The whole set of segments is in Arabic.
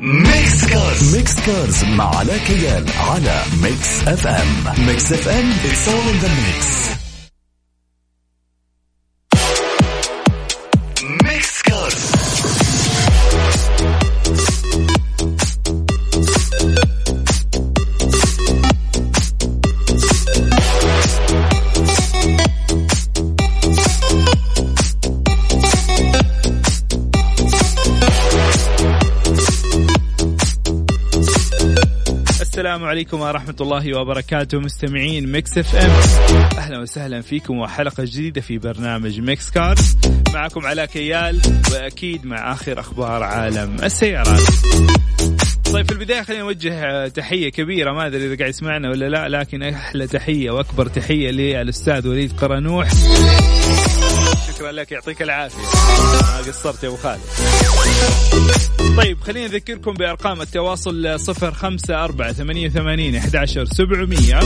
Mix Cars Mix Cars مع علاء كيال على Mix FM Mix FM it's all in the mix. السلام عليكم ورحمة الله وبركاته مستمعين Mix FM. أهلا وسهلا فيكم وحلقة جديدة في برنامج Mix Cars. معكم علاء كيال وأكيد مع آخر أخبار عالم السيارات. طيب في البداية خلينا نوجه تحية كبيرة ما أدري إذا قاعد يسمعنا ولا لا لكن أحلى تحية وأكبر تحية للأستاذ وليد قرنوح. شكرا لك يعطيك العافية. ما قصرت يا أبو خالد. طيب خلينا نذكركم بأرقام التواصل صفر خمسة أربعة ثمانية وثمانين أحد سبعمية.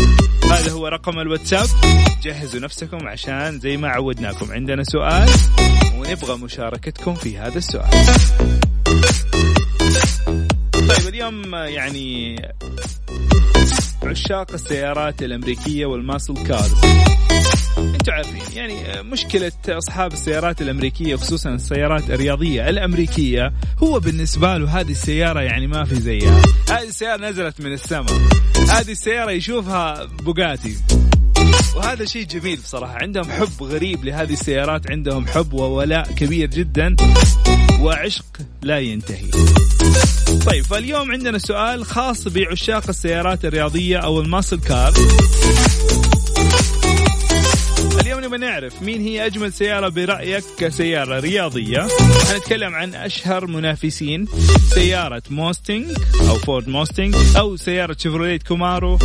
هذا هو رقم الواتساب. جهزوا نفسكم عشان زي ما عودناكم. عندنا سؤال ونبغى مشاركتكم في هذا السؤال. طيب اليوم يعني عشاق السيارات الأمريكية وال muscle cars. أنتم عارفين يعني مشكلة أصحاب السيارات الأمريكية خصوصا السيارات الرياضية الأمريكية هو بالنسبة له هذه السيارة يعني ما في زيها. هذه السيارة نزلت من السماء. هذه السيارة يشوفها Bugatti. وهذا شيء جميل بصراحة. عندهم حب غريب لهذه السيارات عندهم حب وولاء كبير جدا. وعشق لا ينتهي. طيب فاليوم عندنا سؤال خاص بعشاق السيارات الرياضية أو ال muscle car. اليوم نبغى نعرف مين هي أجمل سيارة برأيك كسيارة رياضية؟ هنتكلم عن أشهر منافسين سيارة Mustang أو Ford Mustang أو سيارة Chevrolet Camaro.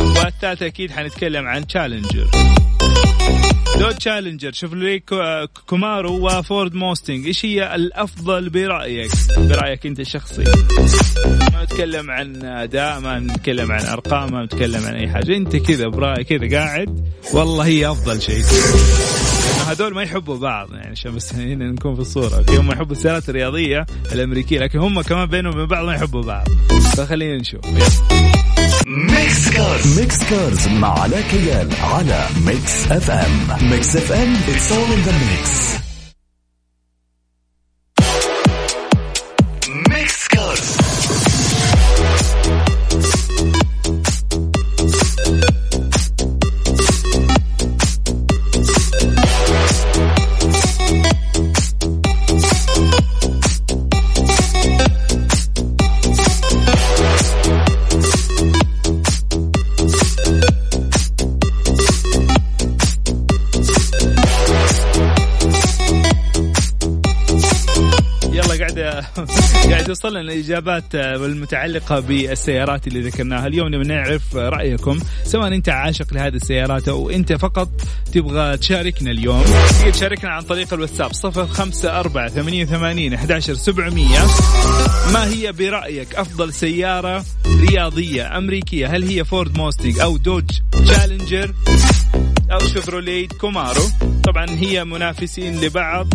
والثالثة أكيد حنتكلم عن Challenger Dodge Challenger Chevrolet Camaro و Ford Mustang إيش هي الأفضل برأيك؟ برأيك أنت الشخصي. ما نتكلم عن أداء ما نتكلم عن أرقام ما نتكلم عن أي حاجة. أنت كذا برأيك كذا قاعد. والله هي أفضل شيء. هذول ما يحبوا بعض يعني عشان بس هنا نكون في الصورة. okay هم يحبوا السيارات الرياضية الأمريكية لكن هم كمان بينهم وبين بعض ما يحبوا بعض. فخلينا نشوف. Mix Cars Mix Cars مع علاء كيال على Mix FM Mix FM in the mix. Mix توصلنا الاجابات المتعلقه بالسيارات اللي ذكرناها. اليوم نبي نعرف رأيكم سواء أنت عاشق لهذه السيارات أو أنت فقط تبغى تشاركنا اليوم. تقدر تشاركنا عن طريق الواتساب صفر خمسة أربعة ثمانية وثمانين أحداشر سبعمية. ما هي برأيك أفضل سيارة رياضية أمريكية؟ هل هي Ford Mustang أو Dodge Challenger أو Chevrolet Camaro؟ طبعا هي منافسين لبعض.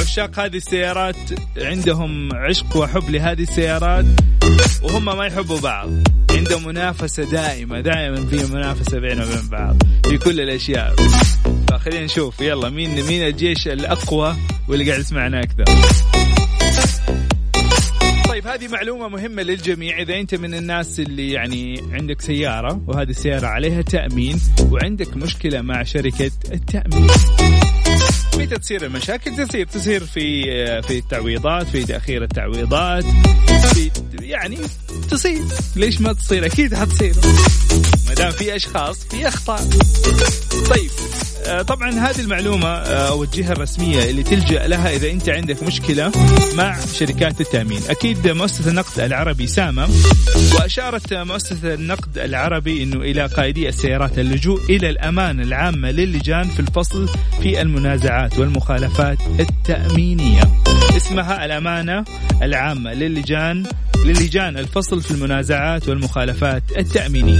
عشاق هذه السيارات عندهم عشق وحب لهذه السيارات وهم ما يحبوا بعض. عندهم منافسة دائمة دائما في منافسة بينهم وبين بعض في كل الأشياء. فخلينا نشوف يلا مين مين الجيش الأقوى واللي قاعد يسمعنا أكثر؟ طيب هذه معلومة مهمة للجميع. إذا أنت من الناس اللي يعني عندك سيارة وهذه السيارة عليها تأمين وعندك مشكلة مع شركة التأمين. متى تصير المشاكل تصير تصير في في التعويضات في تأخير التعويضات في يعني تصير. ليش ما تصير؟ أكيد حتصير. ما دام في أشخاص في أخطاء. طيب. طبعا هذه المعلومة آه، أو الجهة الرسمية اللي تلجأ لها إذا أنت عندك مشكلة مع شركات التأمين. أكيد مؤسسة النقد العربي سامة وأشارت مؤسسة النقد العربي أنه إلى قائدي السيارات اللجوء إلى الأمانة العامة للجان في الفصل في المنازعات والمخالفات التأمينية. اسمها الأمانة العامة للجان للجان الفصل في المنازعات والمخالفات التأمينية.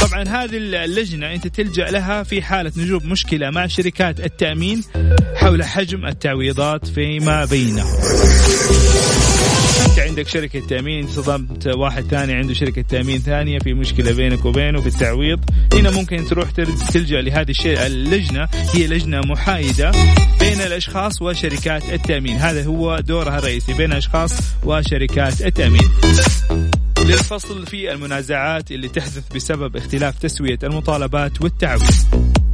طبعا هذه اللجنة أنت تلجأ لها في حالة نجوب مشكلة مع شركات التأمين. حول حجم التعويضات فيما بينهم. انت عندك شركة تأمين صدمت واحد ثاني عنده شركة تأمين ثانية في مشكلة بينك وبينه في التعويض. هنا ممكن تروح تلجأ لهذه الشيء اللجنة هي لجنة محايدة بين الأشخاص وشركات التأمين. هذا هو دورها الرئيسي بين الاشخاص وشركات التأمين. للفصل في المنازعات اللي تحدث بسبب اختلاف تسوية المطالبات والتعويض.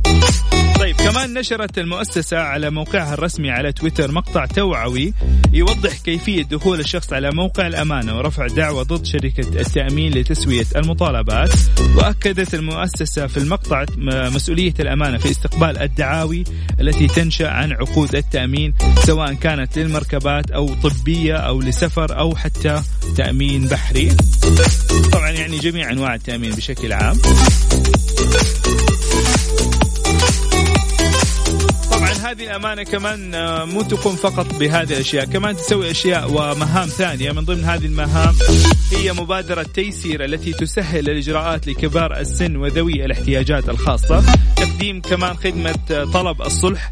طيب كمان نشرت المؤسسة على موقعها الرسمي على تويتر مقطع توعوي يوضح كيفية دخول الشخص على موقع الأمانة ورفع دعوة ضد شركة التأمين لتسوية المطالبات. وأكدت المؤسسة في المقطع مسؤولية الأمانة في استقبال الدعاوي التي تنشأ عن عقود التأمين سواء كانت للمركبات أو طبية أو لسفر أو حتى تأمين بحري. طبعا يعني جميع أنواع التأمين بشكل عام. هذه الأمانة كمان آه، مو تقوم فقط بهذه الأشياء كمان تسوي أشياء ومهام ثانية. من ضمن هذه المهام هي مبادرة تيسير التي تسهل الإجراءات لكبار السن وذوي الاحتياجات الخاصة. تقديم كمان خدمة طلب الصلح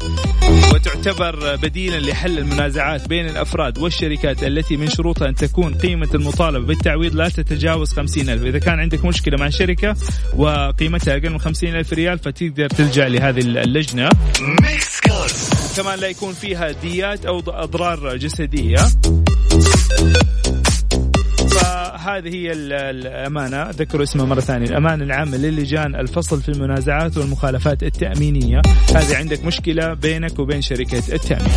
وتعتبر بديلا لحل المنازعات بين الأفراد والشركات التي من شروطها أن تكون قيمة المطالبة. بالتعويض لا تتجاوز خمسين ألف. إذا كان عندك مشكلة مع شركة وقيمتها أقل من خمسين ألف ريال فتقدر تلجأ لهذه اللجنة. كمان لا يكون فيها ديات أو أضرار جسدية. فهذه هي الأمانة. ذكروا اسمها مرة ثانية. الأمانة العامة للجان الفصل في المنازعات والمخالفات التأمينية. هذه عندك مشكلة بينك وبين شركة التأمين.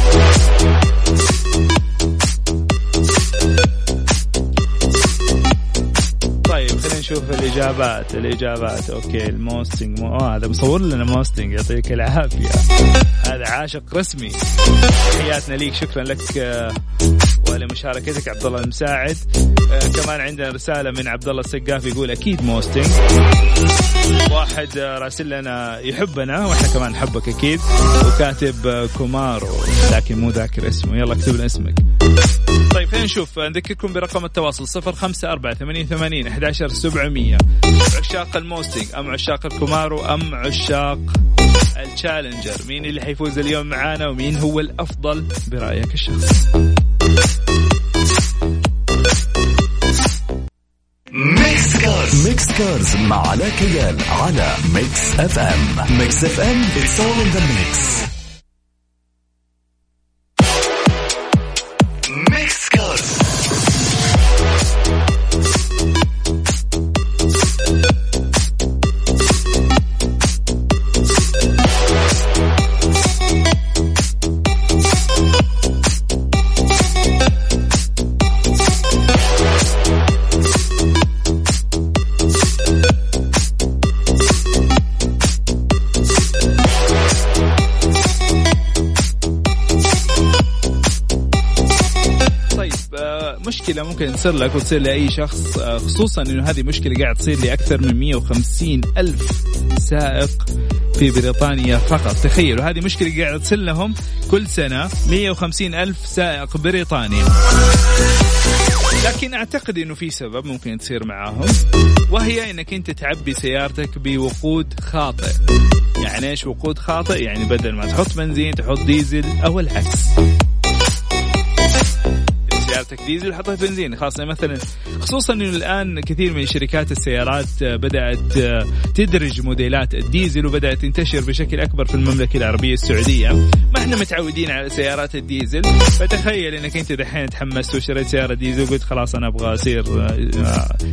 نشوف الإجابات الإجابات. okay ال Mustang مو... هذا مصور لنا Mustang يعطيك العافية. هذا عاشق رسمي. تحياتنا ليك شكرا لك آه، ولمشاركتك عبد الله المساعد. آه كمان عندنا رسالة من عبد الله السقاف يقول أكيد Mustang. واحد آه، راسل لنا يحبنا وإحنا كمان نحبك أكيد. وكاتب Camaro لكن مو ذاكر اسمه. يلا اكتب لنا اسمك. طيب خلينا نشوف. نذكركم برقم التواصل صفر خمسة أربعة ثمانية ثمانين أحد عشر سبعمية. عشاق ال Mustang أم عشاق ال Camaro أم عشاق ال Challenger؟ مين اللي حيفوز اليوم معانا ومين هو الأفضل برأيك الشخصي؟ Mix Cars. Mix Cars مع علاء كيال على Mix FM. Mix FM it's all in the mix. ممكن تصير لك وتصير لأي شخص آه، خصوصا إنه هذه مشكلة قاعد تصير لأكثر من 150 ألف سائق في بريطانيا فقط. تخيلوا هذه مشكلة قاعدة تصير لهم كل سنة 150 ألف سائق بريطاني لكن أعتقد إنه في سبب ممكن تصير معاهم وهي إنك أنت تعبي سيارتك بوقود خاطئ. يعني إيش وقود خاطئ؟ يعني بدل ما تحط بنزين تحط ديزل أو العكس. سيارتك ديزل حطها بنزين خاصة مثلا خصوصا إنه الآن كثير من شركات السيارات بدأت تدرج موديلات الديزل وبدأت تنتشر بشكل أكبر في المملكة العربية السعودية. ما إحنا متعودين على سيارات الديزل. فتخيل إنك أنت دحين تحمست وشريت سيارة ديزل وقلت خلاص أنا أبغى أصير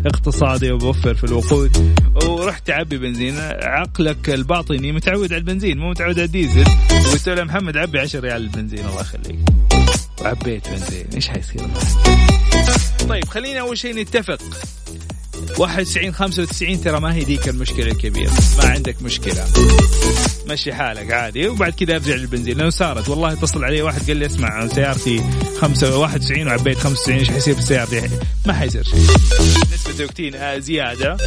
اقتصادي وبوفر في الوقود. ورحت تعبي بنزين. عقلك الباطني متعود على البنزين مو متعود على الديزل. وقلت له محمد عبي 10 ريال البنزين الله يخليك. وعبيت بنزين إيش حيصير؟ طيب خلينا أول شيء نتفق. 91 95 ترى ما هي ذيك المشكلة الكبيرة. ما عندك مشكلة. مشي حالك عادي وبعد كذا ارجع للبنزين. لو صارت. والله اتصل علي واحد قال لي اسمع سيارتي 5 91 وعبيت 95 إيش حيصير في سيارتي ما حيصير شيء. نسبة الوكتين زيادة.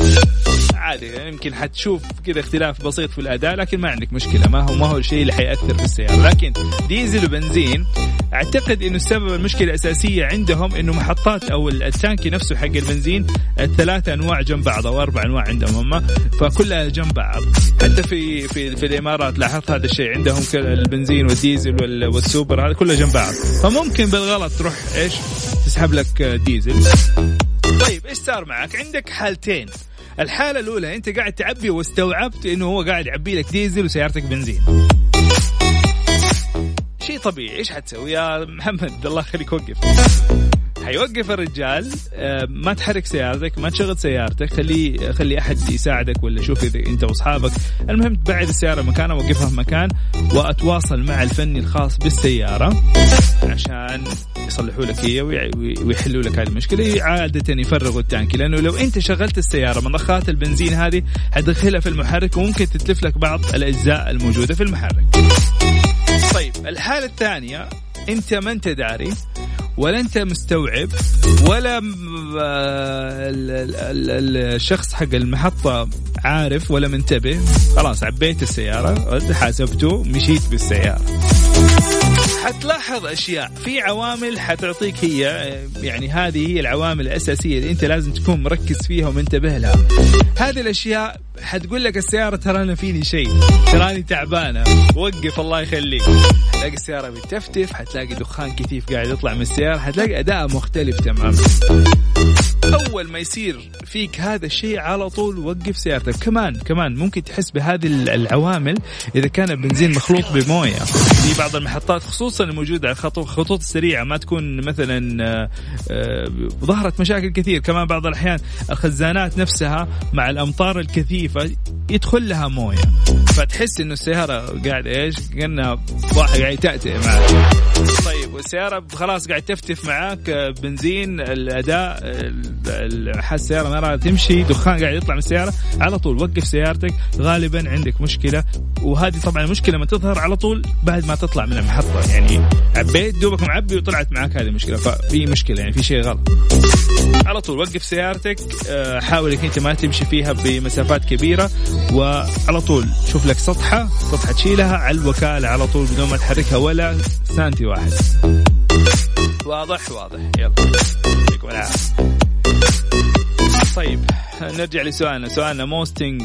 عادي يعني يمكن حتشوف كذا اختلاف بسيط في الأداء لكن ما عندك مشكلة ما هو ما هو الشيء اللي حيأثر في السيارة. لكن ديزل وبنزين أعتقد إنه السبب المشكلة الأساسية عندهم إنه محطات أو التانكي نفسه حق البنزين الثلاثة أنواع جنب بعض أو أربع أنواع عندهم هم فكلها جنب بعض. حتى في في في الإمارات لاحظت هذا الشيء عندهم البنزين والديزل والسوبر هذا كله جنب بعض. فممكن بالغلط تروح إيش؟ تسحب لك ديزل. طيب إيش صار معك؟ عندك حالتين. الحالة الأولى أنت قاعد تعبي واستوعبت إنه هو قاعد يعبي لك ديزل وسيارتك بنزين. شيء طبيعي إيش حتسوي؟ يا محمد الله يخليك وقف. حيوقف الرجال آه، ما تحرك سيارتك ما تشغل سيارتك خلي خلي أحد يساعدك ولا شوف إذا أنت وأصحابك. المهم تبعد السيارة مكانها وقفها في مكان وأتواصل مع الفني الخاص بالسيارة عشان يصلحوا لك هي ويحلوا لك هذه المشكلة. عادة يفرغوا التانكي لأنه لو أنت شغلت السيارة مضخات البنزين هذه حتدخلها في المحرك وممكن تتلف لك بعض الأجزاء الموجودة في المحرك. طيب الحالة الثانية أنت ما أنت داري ولا أنت مستوعب ولا الشخص حق المحطة عارف ولا منتبه خلاص عبيت السيارة حاسبته مشيت بالسيارة. حتلاحظ أشياء. في عوامل حتعطيك هي يعني هذه هي العوامل الأساسية اللي أنت لازم تكون مركز فيها ومنتبه لها. هذه الأشياء حتقول لك السيارة ترى أنا فيني شيء. تراني تعبانة. وقف الله يخليك. حتلاقي السيارة بتفتف حتلاقي دخان كثيف قاعد يطلع من السيارة حتلاقي أداء مختلف تماما. أول ما يصير فيك هذا الشيء على طول وقف سيارتك. كمان كمان ممكن تحس بهذه العوامل إذا كان البنزين مخلوط بموية. في بعض المحطات خصوصا الموجوده على الخطوط السريعة ما تكون مثلا آه، آه، ظهرت مشاكل كثير. كمان بعض الأحيان الخزانات نفسها مع الأمطار الكثيفة يدخل لها موية. فتحس إنه السيارة قاعد إيش؟ كأنها واحد قاعد يتأتئ معك. طيب والسيارة خلاص قاعد تفتف معاك آه، بنزين الأداء السيارة. ما راح تمشي دخان قاعد يطلع من السيارة على طول وقف سيارتك غالبا عندك مشكلة. وهذه طبعا المشكلة ما تظهر على طول بعد ما تطلع من المحطة. يعني عبيت دوبك معبي وطلعت معك هذه المشكلة ففي مشكلة يعني في شيء غلط. على طول وقف سيارتك آه، حاول انك أنت ما تمشي فيها بمسافات كبيرة. وعلى طول شوف لك سطحة سطحة تشيلها على الوكالة على طول بدون ما تحركها ولا سنتي واحد. واضح؟ واضح. يلا. يعطيكم العافية. طيب نرجع لسؤالنا. سؤالنا Mustang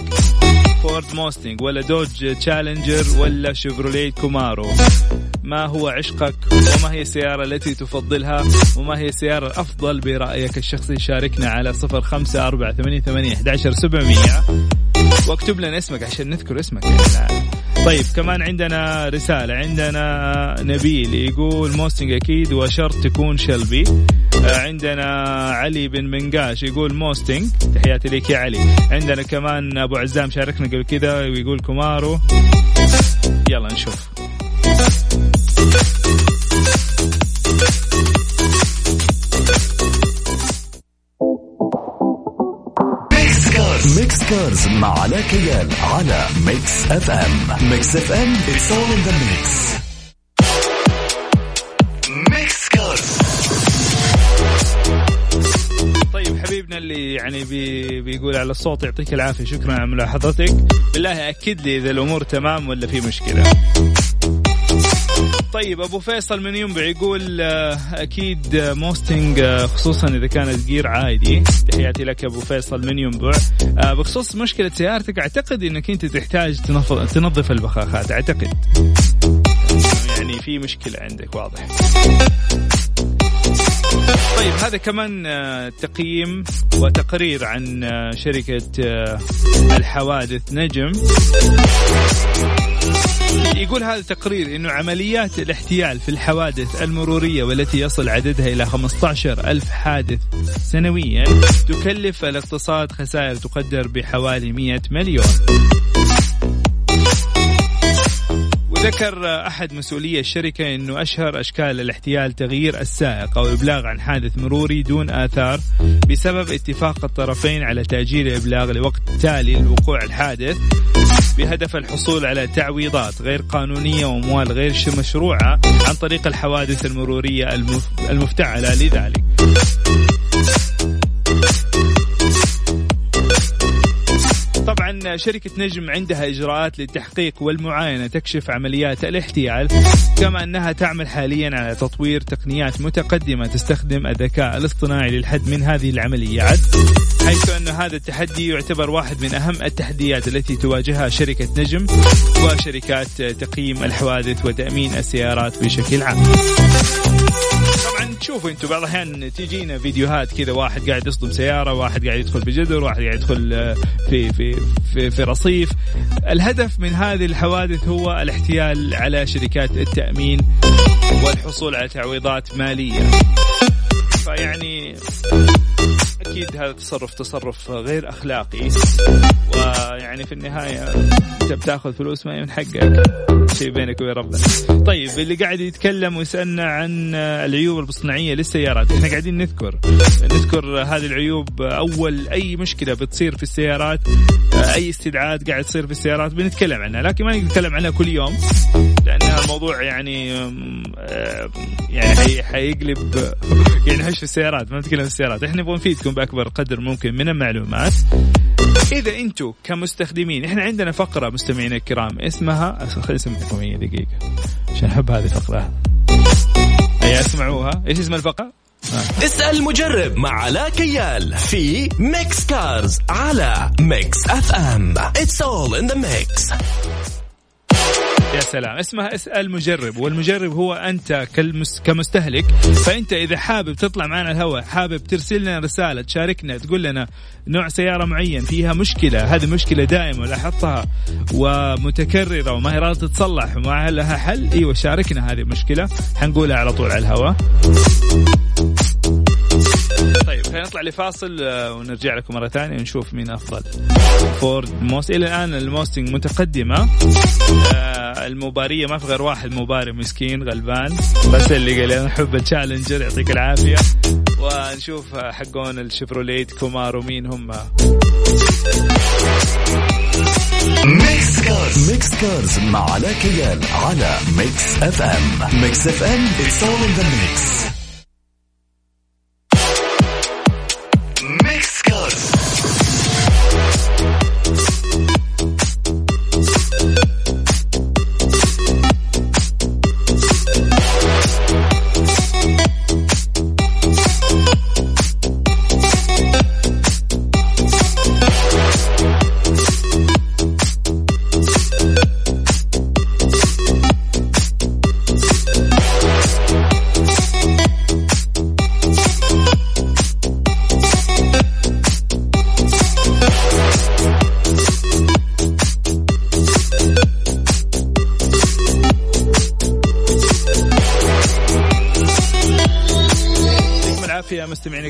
Ford Mustang ولا Dodge Challenger ولا Chevrolet Camaro؟ ما هو عشقك وما هي السيارة التي تفضلها وما هي السيارة الأفضل برأيك الشخصي؟ شاركنا على صفر خمسة أربعة ثمانية ثمانية واكتب لنا اسمك عشان نذكر اسمك. يعني طيب كمان عندنا رسالة عندنا نبيل يقول Mustang أكيد وشرط تكون Shelby. آه، عندنا علي بن منقاش يقول Mustang تحياتي لك يا علي. عندنا كمان أبو عزام شاركنا قبل كذا ويقول Camaro يلا نشوف. Cars مع علاء كيال على Mix FM Mix FM it's all in the mix. Mix Cars طيب حبيبنا اللي يعني بي بيقول على الصوت يعطيك العافية شكرا على ملاحظتك. بالله أكد لي إذا الأمور تمام ولا في مشكلة. طيب أبو فيصل من ينبع يقول آه، أكيد Mustang آه، خصوصا إذا كانت جير عادي. تحياتي لك أبو فيصل من ينبع. آه، بخصوص مشكلة سيارتك أعتقد إنك أنت تحتاج تنظف البخاخات أعتقد. يعني في مشكلة عندك واضح. طيب هذا كمان تقييم وتقرير عن شركة الحوادث نجم. يقول هذا التقرير إنه عمليات الاحتيال في الحوادث المرورية والتي يصل عددها إلى 15 ألف حادث سنويا تكلف الاقتصاد خسائر تقدر بحوالي 100 مليون. وذكر أحد مسؤولي الشركة إنه أشهر أشكال الاحتيال تغيير السائق أو إبلاغ عن حادث مروري دون آثار بسبب اتفاق الطرفين على تأجيل الإبلاغ لوقت تالي لوقوع الحادث. بهدف الحصول على تعويضات غير قانونية وأموال غير مشروعة عن طريق الحوادث المرورية المفتعلة لذلك. طبعا شركة نجم عندها إجراءات للتحقيق والمعاينة تكشف عمليات الاحتيال كما أنها تعمل حاليا على تطوير تقنيات متقدمة تستخدم الذكاء الاصطناعي للحد من هذه العمليات حيث أن هذا التحدي يعتبر واحد من أهم التحديات التي تواجهها شركة نجم وشركات تقييم الحوادث وتأمين السيارات بشكل عام. طبعا تشوفوا أنتم بعض الأحيان تجينا فيديوهات كذا واحد قاعد يصدم سيارة واحد قاعد يدخل بجدر واحد قاعد يدخل آه، في في في, في رصيف. الهدف من هذه الحوادث هو الاحتيال على شركات التأمين والحصول على تعويضات مالية. فيعني أكيد هذا تصرف تصرف غير أخلاقي. ويعني في النهاية أنت بتأخذ فلوس ما من حقك. شيء بينك وبين ربنا طيب اللي قاعد يتكلم ويسألنا عن العيوب المصنعيه للسيارات. إحنا قاعدين نذكر. نذكر هذه العيوب. أول أي مشكلة بتصير في السيارات أي استدعاءات قاعد تصير في السيارات بنتكلم عنها. لكن ما نتكلم عنها كل يوم لأن الموضوع يعني يعني حيقلب يعني هش في السيارات. ما نتكلم في السيارات. إحنا نبغى نفيدكم بأكبر قدر ممكن من المعلومات. إذا أنتم كمستخدمين إحنا عندنا فقرة مستمعينا الكرام اسمها خليني اسمعكم دقيقة. عشان أحب هذه الفقرة. هيا أسمعوها. إيش اسم الفقرة؟ آه. اسأل المجرب مع علاء كيال في Mix Cars على Mix FM it's all in the mix يا سلام. اسمها اسأل مجرب والمجرب هو أنت كمستهلك. فأنت إذا حابب تطلع معنا الهواء حابب ترسل لنا رسالة تشاركنا تقول لنا نوع سيارة معين فيها مشكلة هذه مشكلة دائمه لاحظتها ومتكررة وما هي راضية تتصلح وما لها حل إيوه شاركنا هذه المشكلة. حنقولها على طول على الهواء. طيب خلينا نطلع لفاصل آه، ونرجع لكم مرة ثانية ونشوف مين أفضل. Ford Must إلى الآن ال Mustang متقدمة. آه، المبارية ما في غير واحد مباري مسكين غلبان. بس اللي قال أنا أحب ال Challenger يعطيك العافية. ونشوف حقون ال Chevrolet Camaro مين هم. Mix Cars Mix Cars مع علاء كيال على Mix FM Mix FM all in the mix.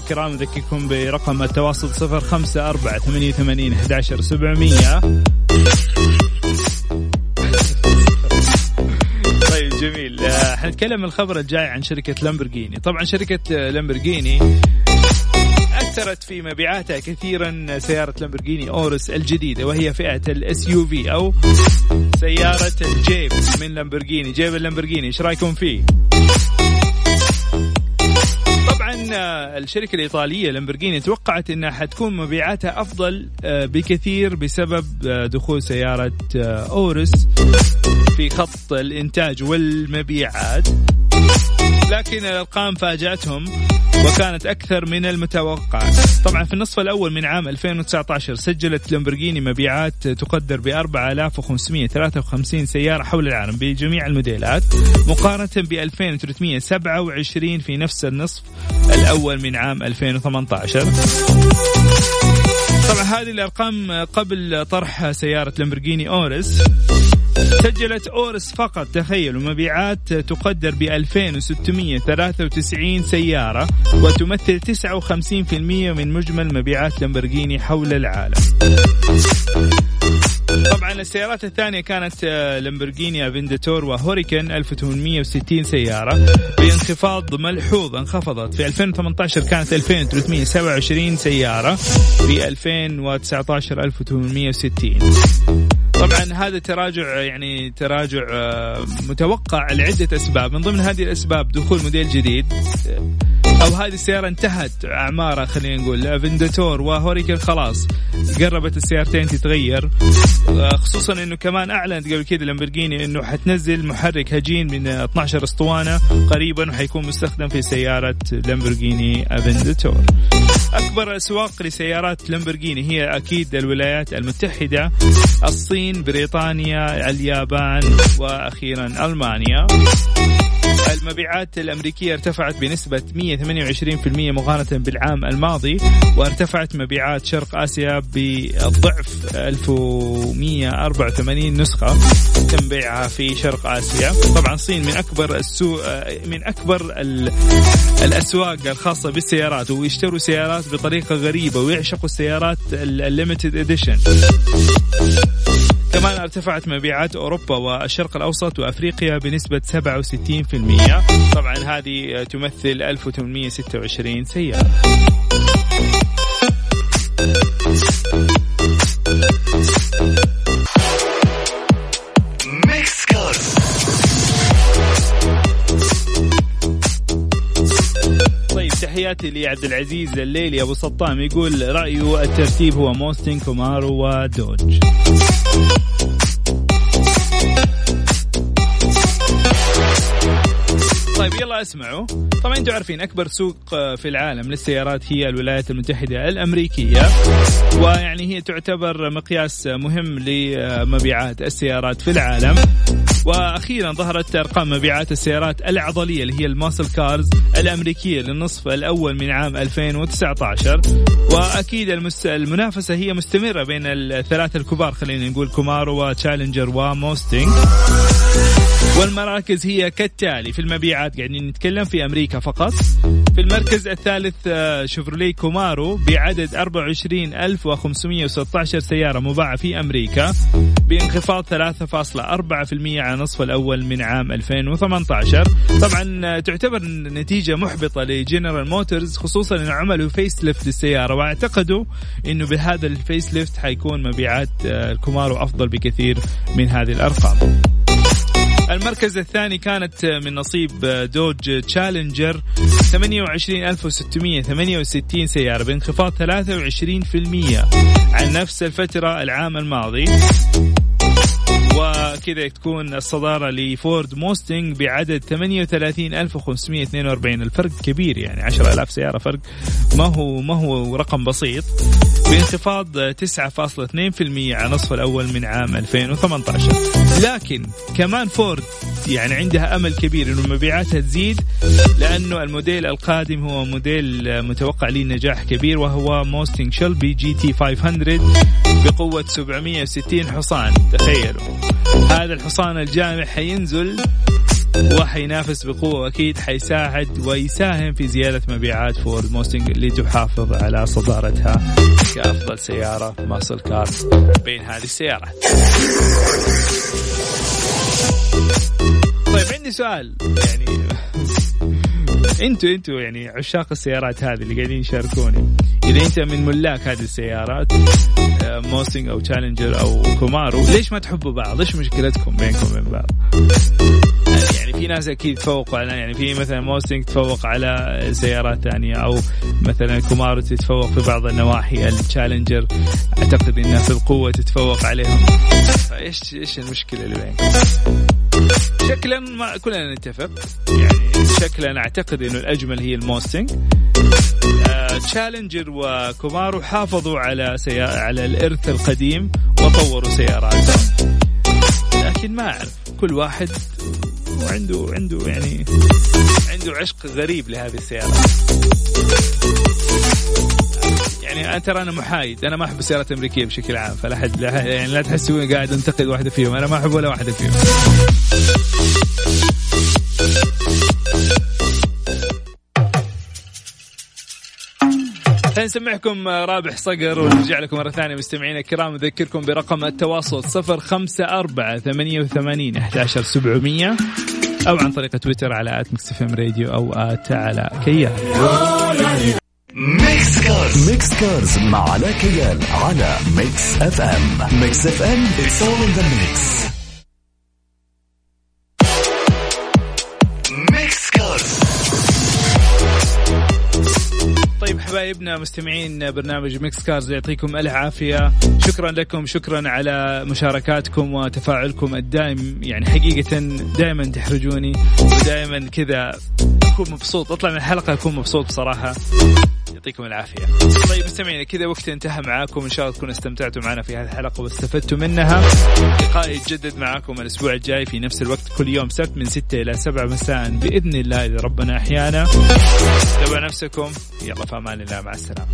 الكرام نذكركم برقم التواصل صفر خمسة أربعة ثمانية وثمانين أحد سبعمية. طيب جميل. آه، حنتكلم الخبر الجاي عن شركة لامبرجيني. طبعا شركة لامبرجيني أثرت في مبيعاتها كثيرا سيارة Lamborghini Urus الجديدة وهي فئة ال SUV أو سيارة الجيب من لامبرجيني. جيب اللامبرجيني إيش رأيكم فيه؟ الشركة الإيطالية لامبرجيني توقعت أنها حتكون مبيعاتها أفضل آه، بكثير بسبب آه، دخول سيارة آه، أورس في خط الإنتاج والمبيعات. لكن الأرقام فاجأتهم وكانت أكثر من المتوقع طبعا في النصف الأول من عام 2019 سجلت لامبرجيني مبيعات تقدر ب 4553 سيارة حول العالم بجميع الموديلات مقارنة ب 2327 في نفس النصف الأول من عام 2018 طبعا هذه الأرقام قبل طرح سيارة لامبرجيني أورس سجلت أورس فقط تخيلوا مبيعات تقدر ب 2693 سيارة وتمثل 59% من مجمل مبيعات لامبرجيني حول العالم. طبعا السيارات الثانية كانت آه، Lamborghini Aventador و Huracan 1860 سيارة. بانخفاض ملحوظ انخفضت. في 2018 كانت 2327 سيارة في 2019 1860 طبعا هذا تراجع يعني تراجع آه، متوقع لعدة أسباب. من ضمن هذه الأسباب دخول موديل جديد أو هذه السيارة انتهت أعمارها خلينا نقول Aventador و Huracan خلاص قربت السيارتين تتغير. خصوصا إنه كمان أعلنت قبل كذا لامبرجيني إنه حتنزل محرك هجين من 12 أسطوانة قريبا وحيكون مستخدم في سيارة لامبرجيني افنداتور أكبر أسواق لسيارات لامبرجيني هي أكيد الولايات المتحدة الصين بريطانيا اليابان وأخيرا ألمانيا. المبيعات الأمريكية ارتفعت بنسبة 128% مقارنة بالعام الماضي وارتفعت مبيعات شرق آسيا بالضعف 1184 نسخة تم بيعها في شرق آسيا. طبعا الصين من أكبر السوق من أكبر الأسواق الخاصة بالسيارات ويشتروا سيارات بطريقة غريبة ويعشقوا السيارات ال limited edition كمان ارتفعت مبيعات أوروبا والشرق الأوسط وأفريقيا بنسبة 67% طبعا هذه تمثل 1826 سيارة. تحياتي لعبد العزيز الليلي أبو سطام يقول رأيه الترتيب هو Mustang Camaro و Dodge. طيب يلا أسمعوا. طبعا أنتم عارفين أكبر سوق في العالم للسيارات هي الولايات المتحدة الأمريكية ويعني هي تعتبر مقياس مهم لمبيعات السيارات في العالم. وأخيرا ظهرت أرقام مبيعات السيارات العضلية اللي هي ال muscle cars الأمريكية للنصف الأول من عام 2019 وأكيد المس... المنافسة هي مستمرة بين الثلاثة الكبار خلينا نقول Camaro و Challenger و Mustang والمراكز هي كالتالي. في المبيعات قاعدين نتكلم في أمريكا فقط. في المركز الثالث آه، Chevrolet Camaro بعدد 24516 سيارة مباعة في أمريكا بانخفاض 3.4% على نصف الأول من عام 2018 طبعا آه، تعتبر نتيجة محبطة لجنرال موتورز خصوصا أن عملوا face lift للسيارة واعتقدوا أنه بهذا ال face lift حيكون مبيعات آه، الكومارو أفضل بكثير من هذه الأرقام. المركز الثاني كانت من نصيب دوج تشالنجر. 28668 سيارة بانخفاض 23% عن نفس الفترة العام الماضي. وكذا تكون الصدارة لفورد موستنج بعدد 38542 الفرق كبير يعني 10000 سيارة فرق. ما هو ما هو رقم بسيط. بانخفاض 9.2% على نصف الأول من عام 2018 لكن كمان فورد يعني عندها أمل كبير أنه مبيعاتها تزيد لأنه الموديل القادم هو موديل متوقع له نجاح كبير وهو موستنج Shelby GT 500 بقوة 760 حصان تخيلوا. هذا الحصان الجامح حينزل وحينافس بقوة أكيد حيساعد ويساهم في زيادة مبيعات فورد موستنج اللي تحافظ على صدارتها كأفضل سيارة muscle car بين هذه السيارات. عندي سؤال يعني أنتوا أنتوا يعني عشاق السيارات هذه اللي قاعدين يشاركوني إذا انت من ملاك هذه السيارات موستنج أو تشالنجر أو كومارو ليش ما تحبوا بعض؟ إيش مشكلتكم بينكم وبين بعض؟ يعني في ناس أكيد تفوقوا على يعني في مثلا موستنج تفوق على سيارات ثانية أو مثلا كومارو تتفوق في بعض النواحي التشالنجر أعتقد إنها في القوة تتفوق عليهم فايش إيش المشكلة اللي بينكم؟ شكلا ما كلنا نتفق. يعني شكلا أعتقد إنه الأجمل هي الموستنج تشالنجر وكومارو حافظوا على سيا... على الإرث القديم وطوروا سياراتهم. لكن ما أعرف كل واحد وعنده عنده يعني عنده عشق غريب لهذه السيارة. يعني أنا ترى أنا محايد. أنا ما أحب السيارات الأمريكية بشكل عام فلا حد لا يعني لا تحسوا قاعد أنتقد واحدة فيهم. أنا ما أحب ولا واحدة فيهم. نسمعكم رابح صقر ونرجع لكم مرة ثانية. مستمعينا الكرام نذكركم برقم التواصل صفر خمسة أربعة ثمانية وثمانين أحد سبعمية أو عن طريق تويتر على at راديو أو at علاء كيال. Mix Cars Mix Cars مع علاء كيال على Mix FM Mix FM it's all in the mix. Mix Cars حبايبنا مستمعين برنامج Mix Cars يعطيكم الف عافيه شكرا لكم شكرا على مشاركاتكم وتفاعلكم الدائم. يعني حقيقة دائما تحرجوني ودائما كذا أكون مبسوط. أطلع من الحلقة أكون مبسوط بصراحة. يعطيكم العافية. طيب مستمعينا كذا وقتنا انتهى معاكم إن شاء الله تكونوا استمتعتوا معنا في هذه الحلقة واستفدتوا منها. لقائي يتجدد معاكم الأسبوع الجاي في نفس الوقت كل يوم سبت من 6 إلى 7 مساء بإذن الله إذا ربنا أحيانا. تابعوا نفسكم يلا في أمان الله مع السلامة.